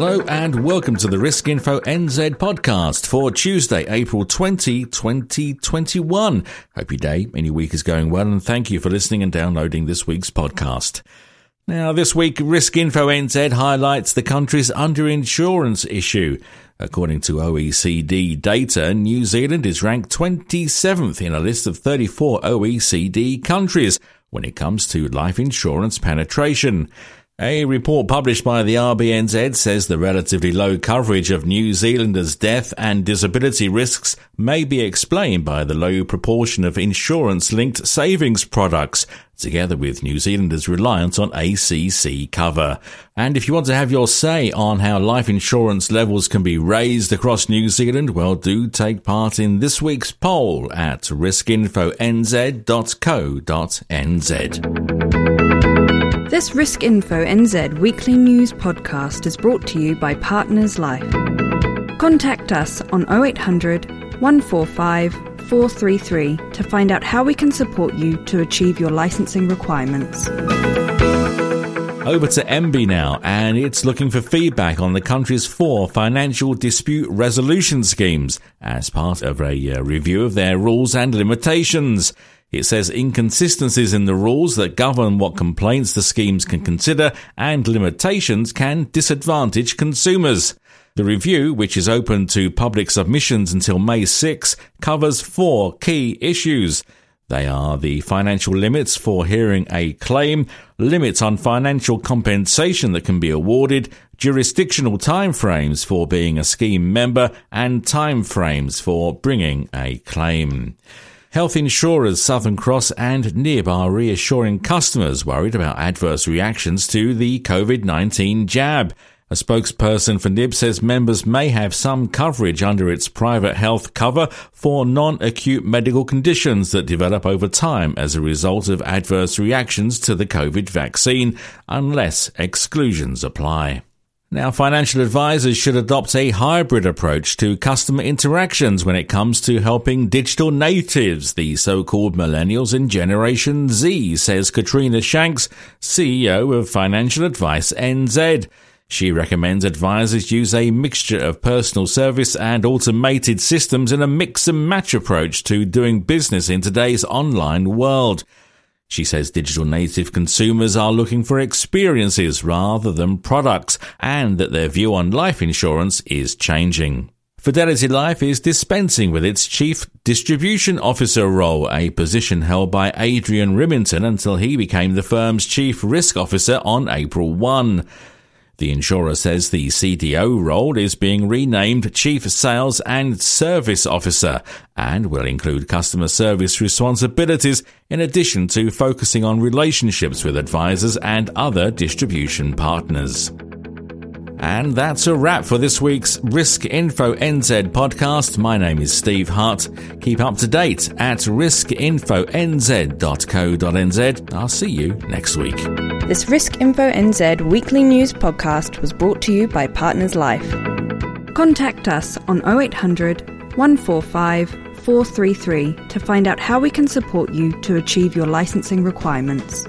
Hello and welcome to the Risk Info NZ podcast for Tuesday, April 20, 2021. Hope your day your week is going well and thank you for listening and downloading this week's podcast. Now, this week, Risk Info NZ highlights the country's underinsurance issue. According to OECD data, New Zealand is ranked 27th in a list of 34 OECD countries when it comes to life insurance penetration. A report published by the RBNZ says the relatively low coverage of New Zealanders' death and disability risks may be explained by the low proportion of insurance-linked savings products, together with New Zealanders' reliance on ACC cover. And if you want to have your say on how life insurance levels can be raised across New Zealand, well, do take part in this week's poll at riskinfonz.co.nz. This Risk Info NZ weekly news podcast is brought to you by Partners Life. Contact us on 0800 145 433 to find out how we can support you to achieve your licensing requirements. Over to MBIE now, and it's looking for feedback on the country's four financial dispute resolution schemes as part of a uh, review of their rules and limitations. It says inconsistencies in the rules that govern what complaints the schemes can consider and limitations can disadvantage consumers. The review, which is open to public submissions until May 6, covers four key issues. They are the financial limits for hearing a claim, limits on financial compensation that can be awarded, jurisdictional timeframes for being a scheme member, and timeframes for bringing a claim. Health insurers Southern Cross and NIB are reassuring customers worried about adverse reactions to the COVID-19 jab. A spokesperson for NIB says members may have some coverage under its private health cover for non-acute medical conditions that develop over time as a result of adverse reactions to the COVID vaccine, unless exclusions apply. Now, financial advisors should adopt a hybrid approach to customer interactions when it comes to helping digital natives, the so-called millennials and Generation Z, says Katrina Shanks, CEO of Financial Advice NZ. She recommends advisors use a mixture of personal service and automated systems in a mix and match approach to doing business in today's online world. She says digital native consumers are looking for experiences rather than products and that their view on life insurance is changing. Fidelity Life is dispensing with its Chief Distribution Officer role, a position held by Adrian Rimington until he became the firm's Chief Risk Officer on April 1. The insurer says the CDO role is being renamed Chief Sales and Service Officer and will include customer service responsibilities in addition to focusing on relationships with advisors and other distribution partners. And that's a wrap for this week's Risk Info NZ podcast. My name is Steve Hart. Keep up to date at riskinfonz.co.nz. I'll see you next week. This Risk Info NZ weekly news podcast was brought to you by Partners Life. Contact us on 0800 145 433 to find out how we can support you to achieve your licensing requirements.